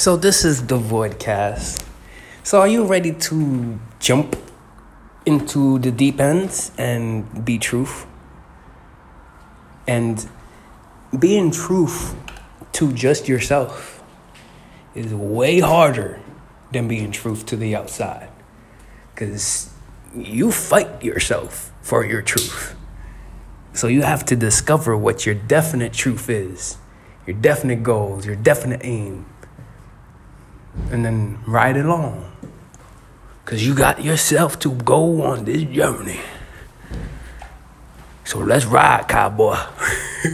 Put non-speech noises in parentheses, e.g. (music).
So this is the Voidcast. So are you ready to jump into the deep end and be truth? And being truth to just yourself is way harder than being truth to the outside. Cause you fight yourself for your truth. So you have to discover what your definite truth is, your definite goals, your definite aim and then ride along. Because you got yourself to go on this journey. So let's ride, cowboy. (laughs)